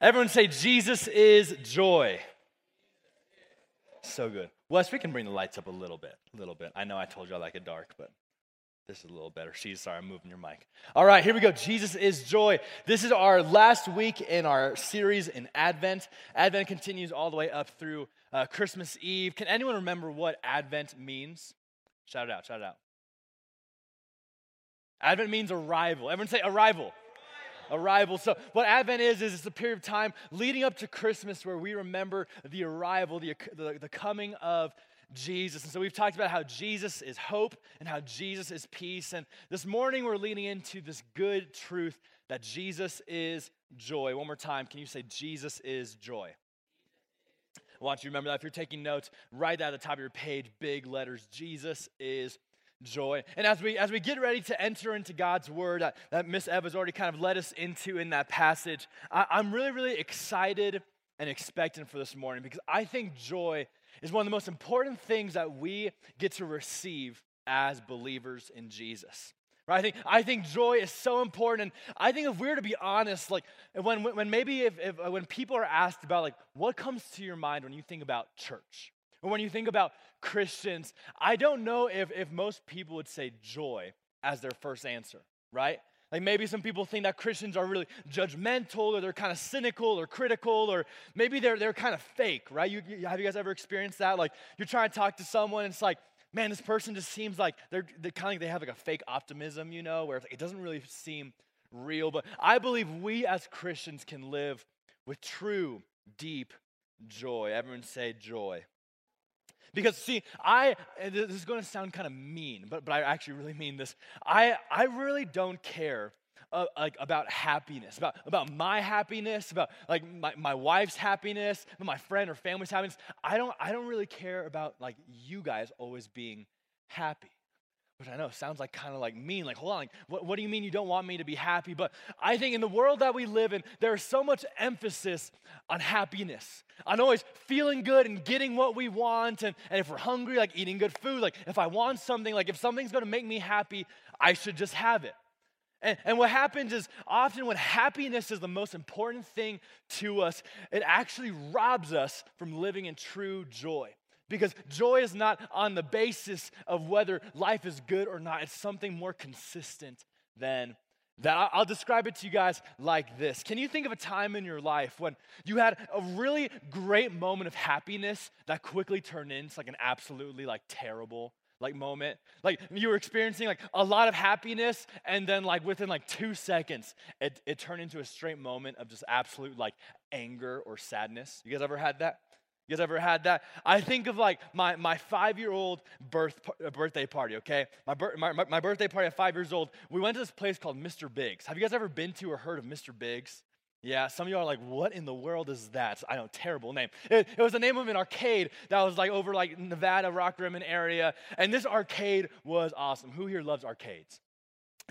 Everyone say, Jesus is joy. So good. Wes, we can bring the lights up a little bit, a little bit. I know I told you I like it dark, but this is a little better. She's sorry, I'm moving your mic. All right, here we go. Jesus is joy. This is our last week in our series in Advent. Advent continues all the way up through uh, Christmas Eve. Can anyone remember what Advent means? Shout it out, shout it out. Advent means arrival. Everyone say arrival. Arrival. So, what Advent is, is it's a period of time leading up to Christmas where we remember the arrival, the, the, the coming of Jesus. And so we've talked about how Jesus is hope and how Jesus is peace. And this morning we're leaning into this good truth that Jesus is joy. One more time, can you say, Jesus is joy? I want you to remember that. If you're taking notes, write that at the top of your page, big letters. Jesus is joy. And as we as we get ready to enter into God's word that, that Miss Eva's already kind of led us into in that passage, I, I'm really, really excited and expectant for this morning because I think joy is one of the most important things that we get to receive as believers in Jesus. Right? I think, I think joy is so important. And I think if we're to be honest, like when, when maybe if, if when people are asked about like what comes to your mind when you think about church, when you think about Christians, I don't know if, if most people would say joy as their first answer, right? Like maybe some people think that Christians are really judgmental or they're kind of cynical or critical or maybe they're, they're kind of fake, right? You, you, have you guys ever experienced that? Like you're trying to talk to someone and it's like, man, this person just seems like they're, they're kind of like they have like a fake optimism, you know, where it doesn't really seem real. But I believe we as Christians can live with true, deep joy. Everyone say joy. Because see, I this is going to sound kind of mean, but, but I actually really mean this. I, I really don't care uh, like about happiness, about, about my happiness, about like my, my wife's happiness, my friend or family's happiness. I don't I don't really care about like you guys always being happy which I know sounds like kind of like mean, like, hold on, like, what, what do you mean you don't want me to be happy? But I think in the world that we live in, there is so much emphasis on happiness, on always feeling good and getting what we want. And, and if we're hungry, like eating good food, like if I want something, like if something's gonna make me happy, I should just have it. And, and what happens is often when happiness is the most important thing to us, it actually robs us from living in true joy. Because joy is not on the basis of whether life is good or not, it's something more consistent than that. I'll describe it to you guys like this. Can you think of a time in your life when you had a really great moment of happiness that quickly turned into like an absolutely like terrible like moment like you were experiencing like a lot of happiness and then like within like two seconds it, it turned into a straight moment of just absolute like anger or sadness you guys ever had that you guys ever had that? I think of like my, my five year old birth, uh, birthday party, okay? My, my, my birthday party at five years old, we went to this place called Mr. Biggs. Have you guys ever been to or heard of Mr. Biggs? Yeah, some of you are like, what in the world is that? I know, terrible name. It, it, was the name of an arcade that was like over like Nevada, Rockrimmon area. And this arcade was awesome. Who here loves arcades?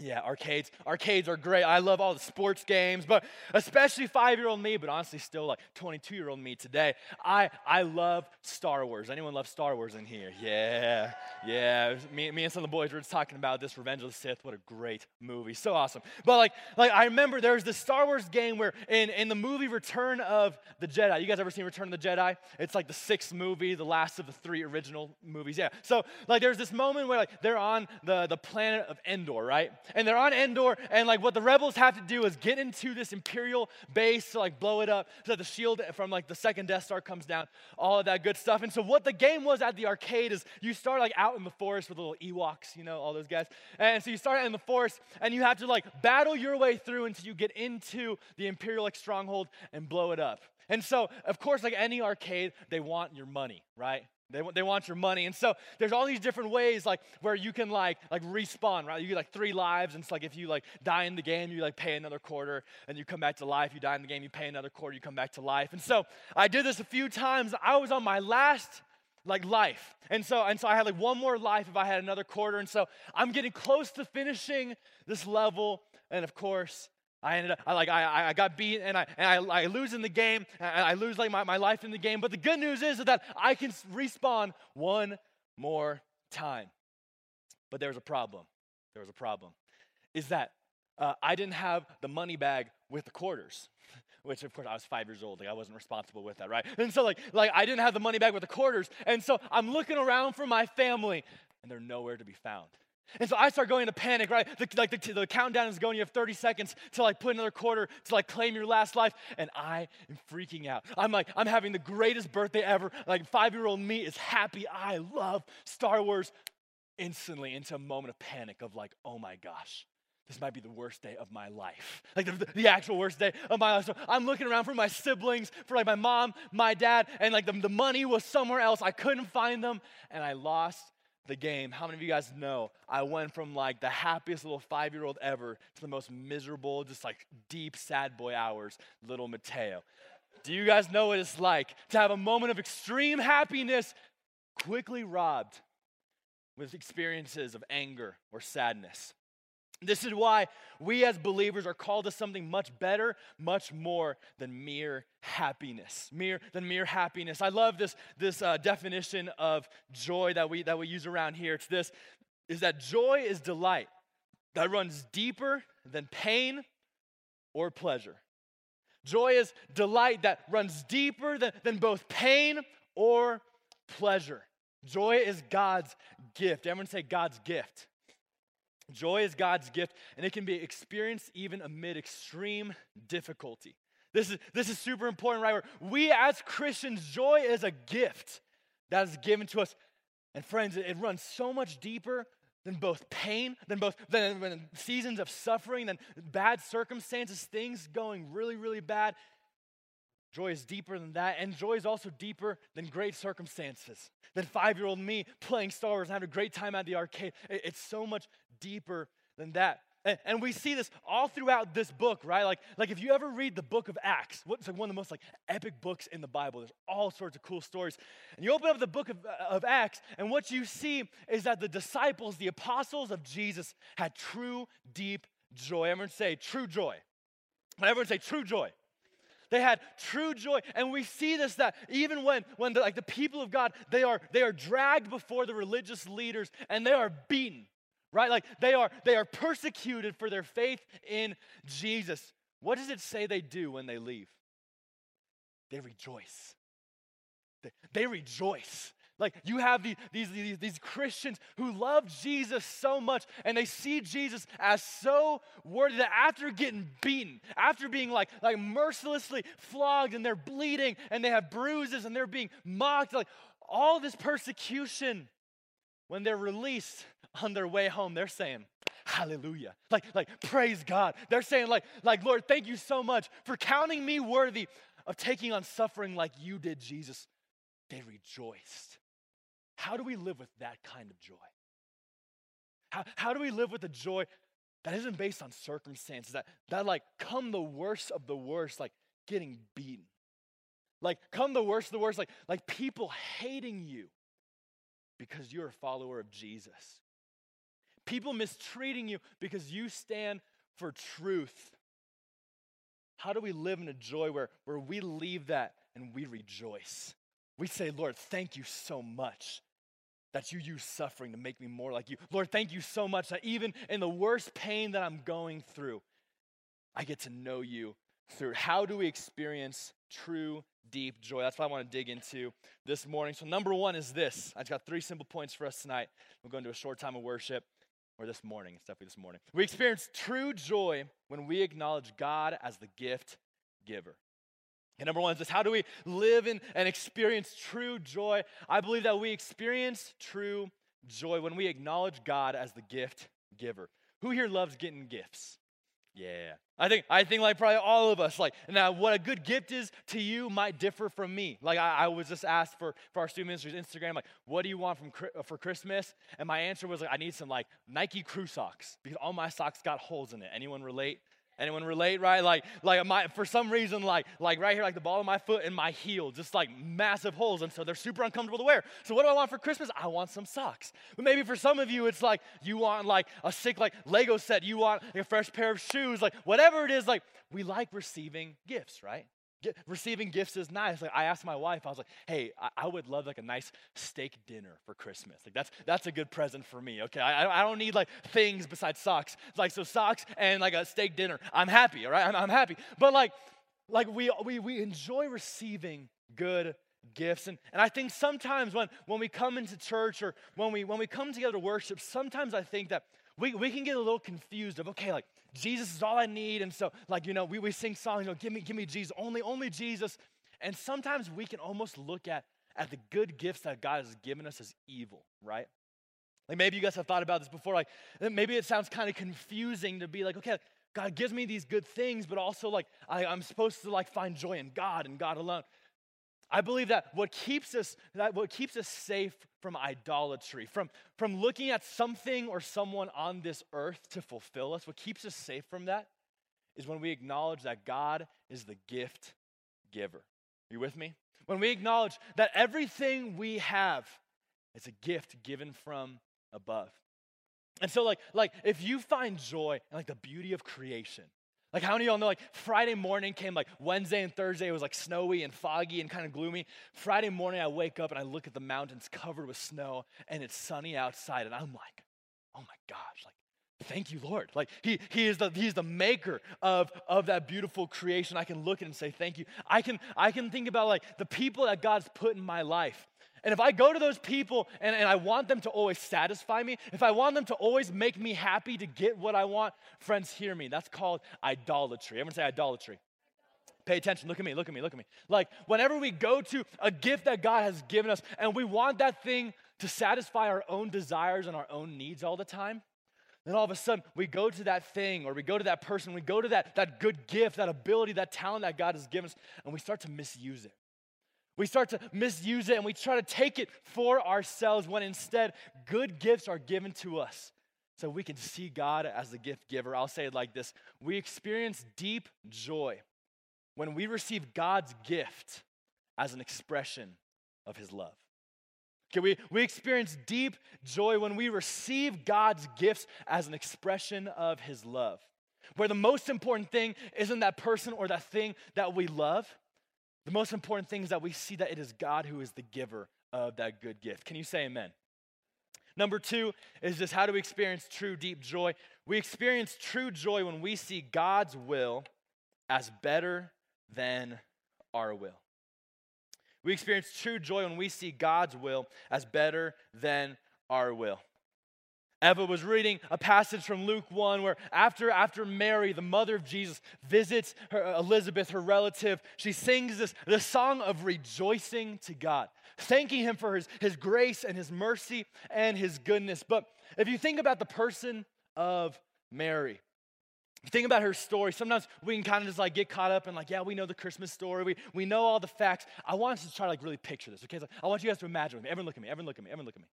Yeah, arcades. Arcades are great. I love all the sports games, but especially five-year-old me, but honestly, still like 22-year-old me today. I I love Star Wars. Anyone love Star Wars in here? Yeah, yeah. Me, me and some of the boys were just talking about this Revenge of the Sith. What a great movie, so awesome. But like, like I remember there was this Star Wars game where in in the movie Return of the Jedi. You guys ever seen Return of the Jedi? It's like the sixth movie, the last of the three original movies. Yeah. So like, there's this moment where like they're on the the planet of Endor, right? And they're on Endor, and like what the rebels have to do is get into this Imperial base to like blow it up so that the shield from like the second Death Star comes down, all of that good stuff. And so what the game was at the arcade is you start like out in the forest with little Ewoks, you know, all those guys. And so you start in the forest and you have to like battle your way through until you get into the Imperial like stronghold and blow it up. And so, of course, like any arcade, they want your money, right? They, they want your money. And so there's all these different ways like where you can like like respawn, right? You get like three lives, and it's like if you like die in the game, you like pay another quarter, and you come back to life. You die in the game, you pay another quarter, you come back to life. And so I did this a few times. I was on my last like life. And so and so I had like one more life if I had another quarter. And so I'm getting close to finishing this level. And of course, I ended up, I like, I, I got beat and I, and I, I lose in the game. And I lose like my, my life in the game. But the good news is that I can respawn one more time. But there was a problem. There was a problem. Is that uh, I didn't have the money bag with the quarters. which of course I was five years old. Like I wasn't responsible with that, right? And so like like I didn't have the money bag with the quarters, and so I'm looking around for my family, and they're nowhere to be found. And so I start going into panic, right? The, like the, the, countdown is going, you have 30 seconds to like put another quarter to like claim your last life. And I am freaking out. I'm like, I'm having the greatest birthday ever. Like five year old me is happy. I love Star Wars. Instantly into a moment of panic of like, oh my gosh, this might be the worst day of my life. Like the, the, actual worst day of my life. So I'm looking around for my siblings, for like my mom, my dad, and like the, the money was somewhere else. I couldn't find them, and I lost the game, how many of you guys know I went from like the happiest little five year old ever to the most miserable, just like deep, sad boy hours, little Mateo? Do you guys know what it's like to have a moment of extreme happiness quickly robbed with experiences of anger or sadness? This is why we as believers are called to something much better, much more than mere happiness. Mere than mere happiness. I love this, this uh, definition of joy that we, that we use around here. It's this is that joy is delight that runs deeper than pain or pleasure. Joy is delight that runs deeper than, than both pain or pleasure. Joy is God's gift. Everyone say God's gift. Joy is God's gift, and it can be experienced even amid extreme difficulty. This is, this is super important, right? We as Christians, joy is a gift that is given to us. And friends, it, it runs so much deeper than both pain, than both than, than seasons of suffering, than bad circumstances, things going really, really bad. Joy is deeper than that, and joy is also deeper than great circumstances. Than five year old me playing Star Wars and having a great time at the arcade. It's so much deeper than that. And, we see this all throughout this book, right? Like, like if you ever read the book of Acts, what's like one of the most like epic books in the Bible. There's all sorts of cool stories. And you open up the book of, uh, of Acts, and what you see is that the disciples, the apostles of Jesus, had true, deep joy. Everyone say true joy. Everyone say true joy. They had true joy. And we see this that even when, when the, like the people of God, they are, they are dragged before the religious leaders and they are beaten right? Like they are they are persecuted for their faith in Jesus. What does it say they do when they leave? They rejoice. They, they rejoice. Like you have these, these, these, these, Christians who love Jesus so much and they see Jesus as so worthy that after getting beaten, after being like, like mercilessly flogged and they're bleeding and they have bruises and they're being mocked, like all this persecution, when they're released, on their way home, they're saying, Hallelujah. Like, like, praise God. They're saying, like, like, Lord, thank you so much for counting me worthy of taking on suffering like you did, Jesus. They rejoiced. How do we live with that kind of joy? How, how do we live with a joy that isn't based on circumstances, that, that like come the worst of the worst, like getting beaten? Like come the worst of the worst, like, like people hating you because you're a follower of Jesus people mistreating you because you stand for truth. How do we live in a joy where, where we leave that and we rejoice? We say, Lord, thank you so much that you use suffering to make me more like you. Lord, thank you so much that even in the worst pain that I'm going through, I get to know you through. How do we experience true, deep joy? That's what I want to dig into this morning. So, number one is this. I've got three simple points for us tonight. We're going to a short time of worship or this morning, it's definitely this morning. We experience true joy when we acknowledge God as the gift giver. And number one is this how do we live in and experience true joy? I believe that we experience true joy when we acknowledge God as the gift giver. Who here loves getting gifts? Yeah. I think I think like probably all of us like now what a good gift is to you might differ from me. Like I, I was just asked for for our student ministers Instagram like what do you want from for Christmas? And my answer was like I need some like Nike crew socks because all my socks got holes in it. Anyone relate? Anyone relate, right? Like, like my for some reason, like, like right here, like the ball of my foot and my heel, just like massive holes, and so they're super uncomfortable to wear. So what do I want for Christmas? I want some socks. But maybe for some of you, it's like you want like a sick like Lego set, you want like a fresh pair of shoes, like whatever it is. Like we like receiving gifts, right? Get, receiving gifts is nice. Like I asked my wife, I was like, "Hey, I, I, would love like a nice steak dinner for Christmas. Like that's that's a good present for me. Okay, I, I don't need like things besides socks. Like so socks and like a steak dinner. I'm happy. All right, I'm, I'm happy. But like like we, we, we enjoy receiving good gifts. And, and I think sometimes when, when we come into church or when we, when we come together to worship, sometimes I think that we, we can get a little confused of, okay, like Jesus is all I need. And so, like, you know, we, we sing songs, you know, give me, give me Jesus, only, only Jesus. And sometimes we can almost look at, at the good gifts that God has given us as evil, right? Like maybe you guys have thought about this before. Like maybe it sounds kind of confusing to be like, okay, God gives me these good things, but also like I, I'm supposed to like find joy in God and God alone. I believe that what keeps us that what keeps us safe from idolatry, from, from looking at something or someone on this earth to fulfill us, what keeps us safe from that is when we acknowledge that God is the gift giver. Are you with me? When we acknowledge that everything we have is a gift given from above. And so, like, like if you find joy in like the beauty of creation, like how many of y'all know like Friday morning came like Wednesday and Thursday, it was like snowy and foggy and kind of gloomy. Friday morning I wake up and I look at the mountains covered with snow and it's sunny outside, and I'm like, oh my gosh, like thank you lord. Like he, he is the he's the maker of of that beautiful creation. I can look at and say thank you. I can i can think about like the people that god's put in my life and if I go to those people and, and I want them to always satisfy me, if I want them to always make me happy to get what I want, friends, hear me. That's called idolatry. Everyone say idolatry. Pay attention. Look at me. Look at me. Look at me. Like, whenever we go to a gift that God has given us and we want that thing to satisfy our own desires and our own needs all the time, then all of a sudden we go to that thing or we go to that person, we go to that, that good gift, that ability, that talent that God has given us, and we start to misuse it. We start to misuse it and we try to take it for ourselves when instead good gifts are given to us so we can see God as the gift giver. I'll say it like this We experience deep joy when we receive God's gift as an expression of his love. Okay, we, we experience deep joy when we receive God's gifts as an expression of his love. Where the most important thing isn't that person or that thing that we love, the most important thing is that we see that it is God who is the giver of that good gift. Can you say amen? Number two is just how do we experience true deep joy? We experience true joy when we see God's will as better than our will. We experience true joy when we see God's will as better than our will. Eva was reading a passage from Luke 1 where after, after Mary, the mother of Jesus, visits her, Elizabeth, her relative, she sings this, this song of rejoicing to God, thanking him for his, his grace and his mercy and his goodness. But if you think about the person of Mary, think about her story. Sometimes we can kind of just like get caught up in like, yeah, we know the Christmas story. We, we know all the facts. I want us to try to like really picture this, okay? So I want you guys to imagine with me. Everyone look at me. Everyone look at me. Everyone look at me.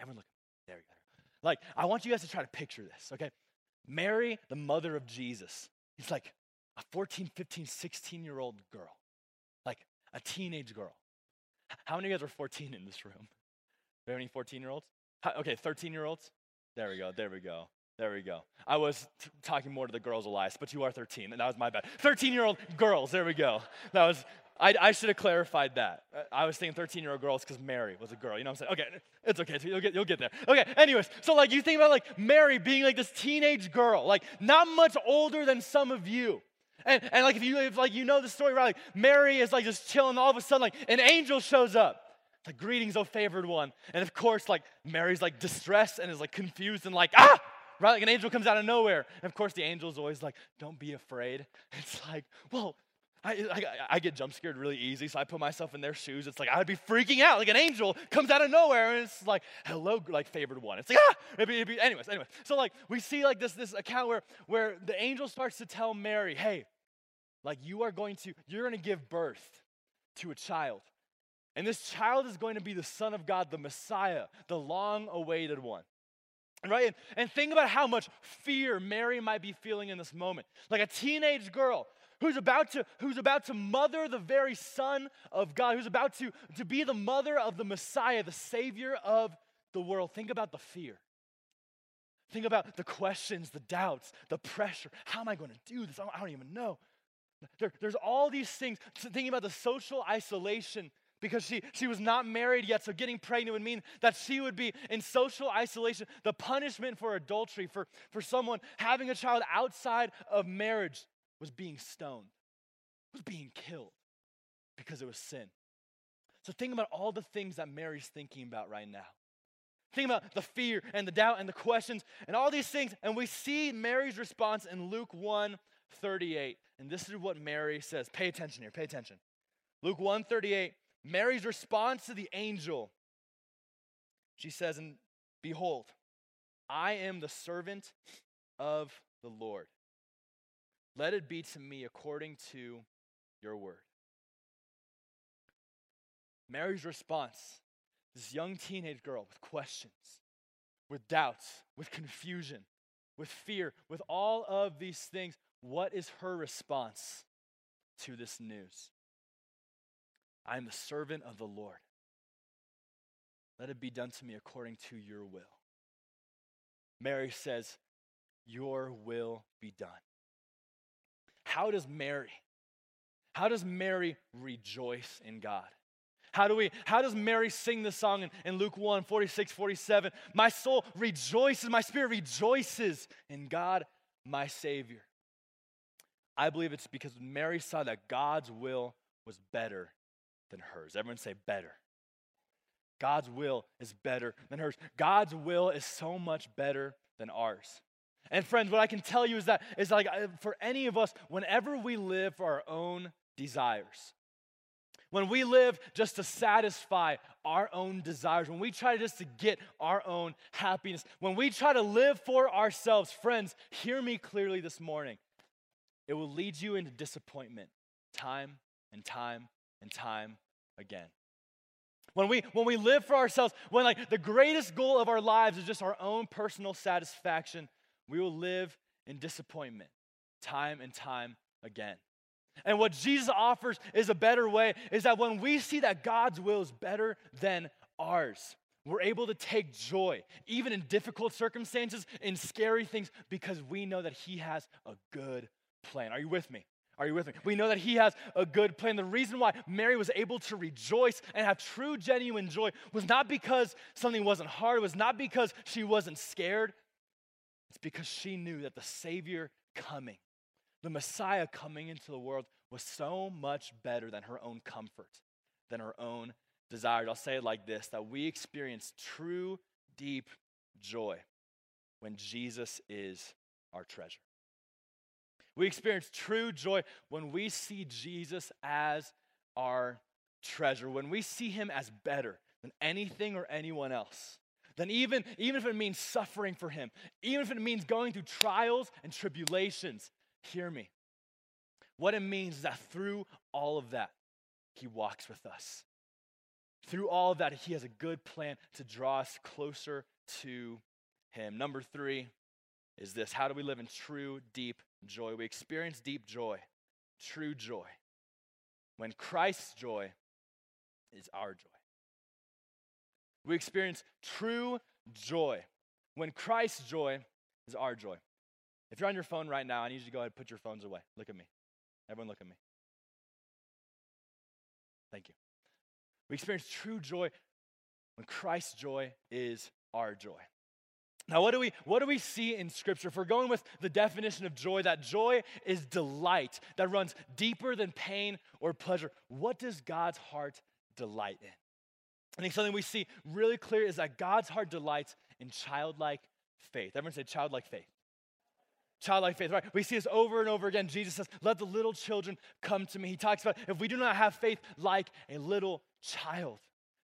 Everyone look at me. There we go. Like, I want you guys to try to picture this, okay? Mary, the mother of Jesus, he's like a 14, 15, 16 year old girl, like a teenage girl. How many of you guys are 14 in this room? Do have any 14 year olds? Okay, 13 year olds? There we go, there we go. There we go. I was t- talking more to the girls, Elias, but you are 13, and that was my bad. 13 year old girls, there we go. That was I, I should have clarified that. I was thinking 13 year old girls because Mary was a girl. You know what I'm saying? Okay, it's okay. You'll get, you'll get there. Okay, anyways, so like you think about like Mary being like this teenage girl, like not much older than some of you. And, and like if you if like you know the story, right? Like Mary is like just chilling, all of a sudden, like an angel shows up. It's like greetings, O favored one. And of course, like Mary's like distressed and is like confused and like, ah! Right? Like an angel comes out of nowhere. And of course, the angel's always like, don't be afraid. It's like, well, I, I, I, get jump scared really easy, so I put myself in their shoes. It's like I'd be freaking out, like an angel comes out of nowhere, and it's like, "Hello, like favored one." It's like, ah, it'd be, it'd be, anyways, anyways. So like we see like this this account where where the angel starts to tell Mary, "Hey, like you are going to you're going to give birth to a child, and this child is going to be the Son of God, the Messiah, the long-awaited one." Right? And, and think about how much fear Mary might be feeling in this moment. Like a teenage girl who's about to, who's about to mother the very Son of God, who's about to, to be the mother of the Messiah, the Savior of the world. Think about the fear. Think about the questions, the doubts, the pressure. How am I going to do this? I don't even know. There, there's all these things. Thinking about the social isolation because she, she was not married yet, so getting pregnant would mean that she would be in social isolation. The punishment for adultery, for, for someone having a child outside of marriage, was being stoned. was being killed because it was sin. So think about all the things that Mary's thinking about right now. Think about the fear and the doubt and the questions and all these things. And we see Mary's response in Luke 1 38. And this is what Mary says. Pay attention here, pay attention. Luke 1 38, Mary's response to the angel. She says, And behold, I am the servant of the Lord. Let it be to me according to your word. Mary's response this young teenage girl with questions, with doubts, with confusion, with fear, with all of these things, what is her response to this news? I am the servant of the Lord. Let it be done to me according to your will. Mary says, Your will be done. How does Mary, how does Mary rejoice in God? How do we, how does Mary sing the song in, in Luke 1, 46, 47? My soul rejoices, my spirit rejoices in God, my Savior. I believe it's because Mary saw that God's will was better than hers. Everyone say better. God's will is better than hers. God's will is so much better than ours. And friends, what I can tell you is that is like uh, for any of us, whenever we live for our own desires, when we live just to satisfy our own desires, when we try just to get our own happiness, when we try to live for ourselves, friends, hear me clearly this morning. It will lead you into disappointment time and time and time again. When we when we live for ourselves, when like the greatest goal of our lives is just our own personal satisfaction, we will live in disappointment time and time again. And what Jesus offers is a better way, is that when we see that God's will is better than ours, we're able to take joy, even in difficult circumstances, in scary things, because we know that He has a good plan. Are you with me? Are you with me? We know that He has a good plan. The reason why Mary was able to rejoice and have true, genuine joy was not because something wasn't hard, it was not because she wasn't scared. It's because she knew that the Savior coming the Messiah coming into the world was so much better than her own comfort, than her own desires. I'll say it like this that we experience true, deep joy when Jesus is our treasure. We experience true joy when we see Jesus as our treasure, when we see him as better than anything or anyone else. Then, even, even if it means suffering for him, even if it means going through trials and tribulations, Hear me. What it means is that through all of that, He walks with us. Through all of that, He has a good plan to draw us closer to Him. Number three is this How do we live in true, deep joy? We experience deep joy, true joy, when Christ's joy is our joy. We experience true joy when Christ's joy is our joy. If you're on your phone right now, I need you to go ahead and put your phones away. Look at me. Everyone, look at me. Thank you. We experience true joy when Christ's joy is our joy. Now, what do we what do we see in Scripture? If we're going with the definition of joy, that joy is delight that runs deeper than pain or pleasure. What does God's heart delight in? I think something we see really clear is that God's heart delights in childlike faith. Everyone say childlike faith childlike faith, right? We see this over and over again. Jesus says, Let the little children come to me. He talks about if we do not have faith like a little child,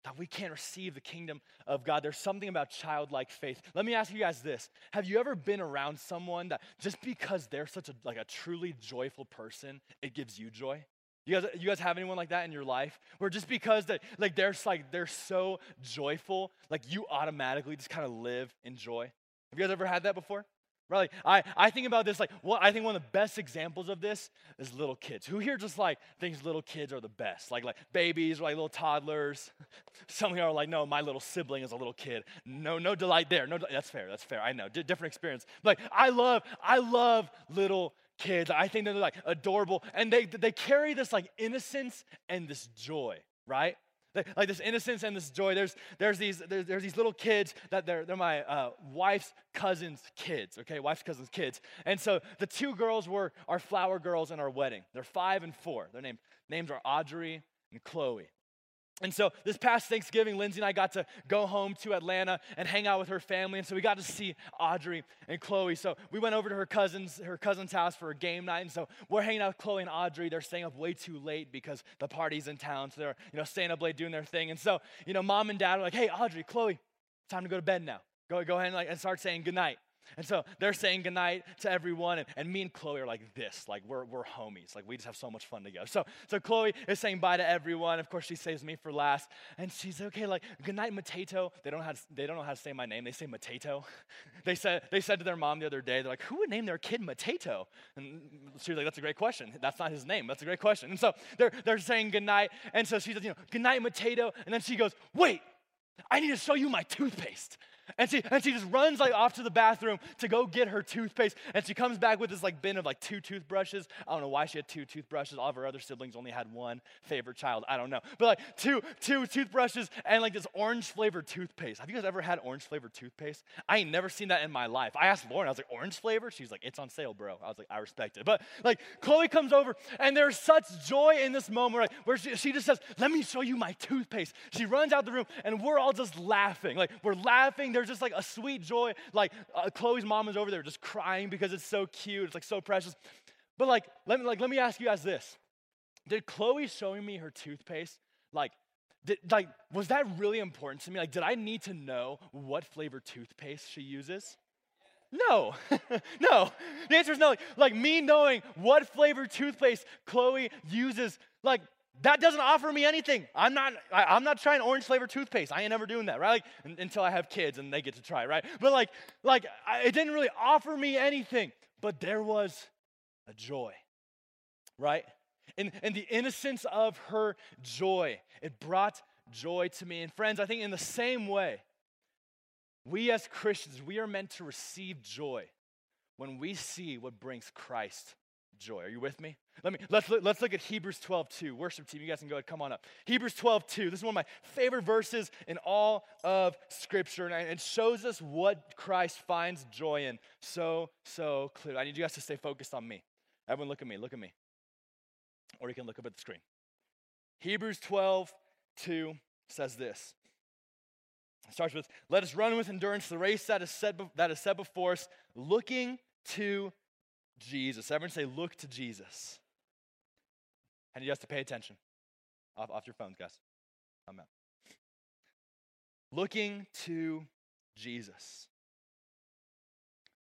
that we can't receive the kingdom of God. There's something about childlike faith. Let me ask you guys this. Have you ever been around someone that just because they're such a like a truly joyful person, it gives you joy? You guys, you guys have anyone like that in your life? Where just because that like they're like they're so joyful, like you automatically just kind of live in joy. Have you guys ever had that before? Right? I, I think about this like, well, I think one of the best examples of this is little kids. Who here just like thinks little kids are the best? Like, like babies, or like little toddlers. Some of you are like, no, my little sibling is a little kid. No, no delight there. No, that's fair. That's fair. I know. D- different experience. Like, I love, I love little kids. I think they're like adorable. And they, they carry this like innocence and this joy, right? like this innocence and this joy. There's, there's, these, there's, there's these little kids that they're, they're my uh, wife's cousin's kids, okay? Wife's cousin's kids. And so the two girls were our flower girls in our wedding. They're five and four. Their name, names are Audrey and Chloe. And so this past Thanksgiving, Lindsay and I got to go home to Atlanta and hang out with her family. And so we got to see Audrey and Chloe. So we went over to her cousin's, her cousin's house for a game night. And so we're hanging out with Chloe and Audrey. They're staying up way too late because the party's in town. So they're, you know, staying up late doing their thing. And so, you know, mom and dad were like, hey, Audrey, Chloe, time to go to bed now. Go, go ahead and, like, and start saying goodnight. And so they're saying goodnight to everyone, and, and me and Chloe are like this, like we're, we're homies. Like we just have so much fun together. So, so Chloe is saying bye to everyone. Of course, she saves me for last. And she's okay, like, goodnight, Mateto. They don't, know how to, they don't know how to say my name. They say Mateto. they, said, they said to their mom the other day, they're like, who would name their kid Mateto? And she was like, that's a great question. That's not his name. That's a great question. And so they're, they're saying goodnight. And so she says, you know, goodnight, Mateto. And then she goes, wait, I need to show you my toothpaste. And she, and she just runs like off to the bathroom to go get her toothpaste. And she comes back with this like bin of like two toothbrushes. I don't know why she had two toothbrushes. All of her other siblings only had one favorite child. I don't know. But like two, two toothbrushes and like this orange flavored toothpaste. Have you guys ever had orange flavored toothpaste? I ain't never seen that in my life. I asked Lauren, I was like, orange flavor? She's like, it's on sale, bro. I was like, I respect it. But like Chloe comes over and there's such joy in this moment right, where she, she just says, let me show you my toothpaste. She runs out the room and we're all just laughing. Like we're laughing there's just like a sweet joy. Like uh, Chloe's mom is over there just crying because it's so cute. It's like so precious. But like, let me like let me ask you guys this: Did Chloe showing me her toothpaste like? Did, like, was that really important to me? Like, did I need to know what flavor toothpaste she uses? No, no. The answer is no. Like, like, me knowing what flavor toothpaste Chloe uses, like that doesn't offer me anything. I'm not, I, am not trying orange flavored toothpaste. I ain't ever doing that, right? Like, until I have kids and they get to try, right? But like, like I, it didn't really offer me anything. But there was a joy, right? And, and the innocence of her joy, it brought joy to me. And friends, I think in the same way, we as Christians, we are meant to receive joy when we see what brings Christ joy. Are you with me? Let me let's look, let's look at Hebrews 12, 2. Worship team, you guys can go ahead, come on up. Hebrews 12, 2. This is one of my favorite verses in all of Scripture, and it shows us what Christ finds joy in so, so clearly. I need you guys to stay focused on me. Everyone, look at me, look at me. Or you can look up at the screen. Hebrews 12, 2 says this. It starts with, Let us run with endurance the race that is set, that is set before us, looking to Jesus. Everyone say, look to Jesus. And you have to pay attention. Off, off your phones, guys. I'm out. Looking to Jesus.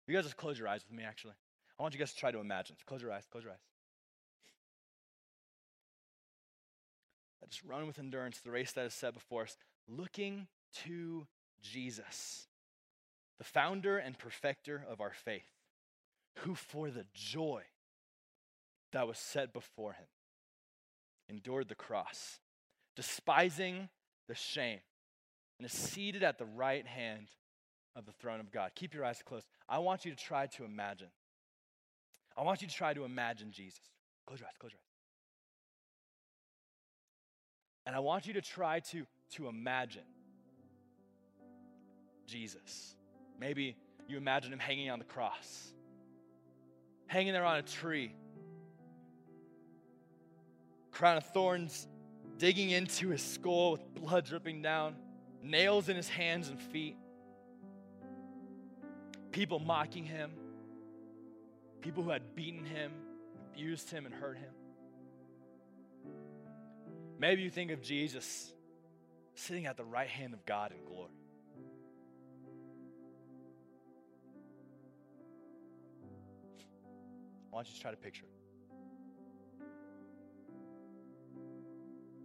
You guys just close your eyes with me, actually. I want you guys to try to imagine. Close your eyes, close your eyes. Let us run with endurance the race that is set before us, looking to Jesus, the founder and perfecter of our faith who for the joy that was set before him endured the cross, despising the shame, and is seated at the right hand of the throne of God. Keep your eyes closed. I want you to try to imagine. I want you to try to imagine Jesus. Close your eyes, close your eyes. And I want you to try to, to imagine Jesus. Maybe you imagine him hanging on the cross hanging there on a tree. Crown of thorns digging into his skull with blood dripping down, nails in his hands and feet. People mocking him, people who had beaten him, abused him, and hurt him. Maybe you think of Jesus sitting at the right hand of God in glory. Why don't you just try to picture?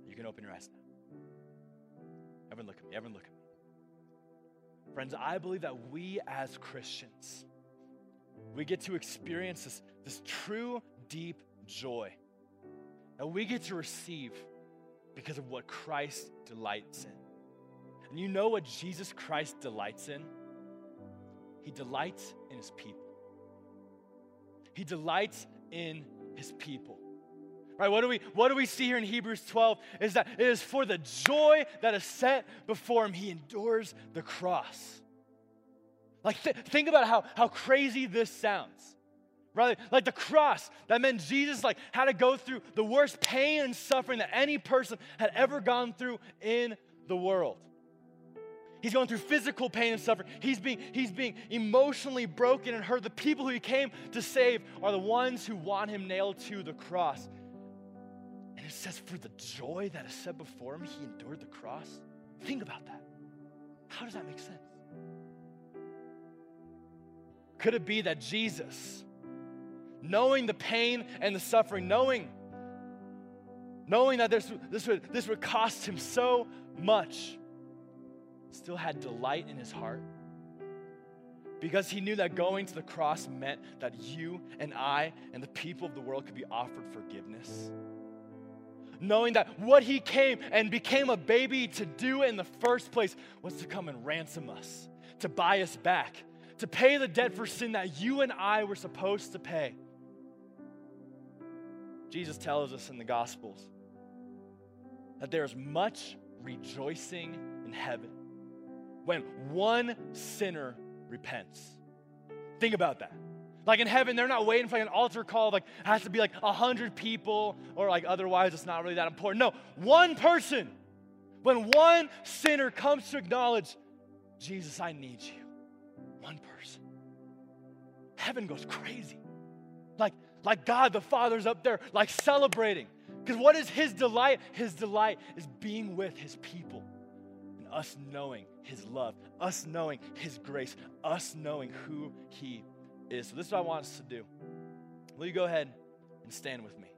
You can open your eyes now. Everyone look at me. Everyone look at me. Friends, I believe that we as Christians, we get to experience this, this true, deep joy that we get to receive because of what Christ delights in. And you know what Jesus Christ delights in? He delights in his people. He delights in his people. Right? What do we what do we see here in Hebrews 12 is that it is for the joy that is set before him he endures the cross. Like th- think about how how crazy this sounds. Right? Like the cross that meant Jesus like had to go through the worst pain and suffering that any person had ever gone through in the world. He's going through physical pain and suffering. He's being, he's being emotionally broken and hurt. The people who he came to save are the ones who want him nailed to the cross. And it says, for the joy that is set before him, he endured the cross. Think about that. How does that make sense? Could it be that Jesus, knowing the pain and the suffering, knowing, knowing that this, this, would, this would cost him so much, still had delight in his heart because he knew that going to the cross meant that you and I and the people of the world could be offered forgiveness. Knowing that what he came and became a baby to do in the first place was to come and ransom us, to buy us back, to pay the debt for sin that you and I were supposed to pay. Jesus tells us in the Gospels that there is much rejoicing in heaven when one sinner repents. Think about that. Like in heaven, they're not waiting for like an altar call, like it has to be like a hundred people, or like otherwise it's not really that important. No, one person. When one sinner comes to acknowledge, Jesus, I need you. One person. Heaven goes crazy. Like, like God the Father's up there, like celebrating. Because what is his delight? His delight is being with his people and us knowing His love, us knowing His grace, us knowing who He is. So, this is what I want us to do. Will you go ahead and stand with me?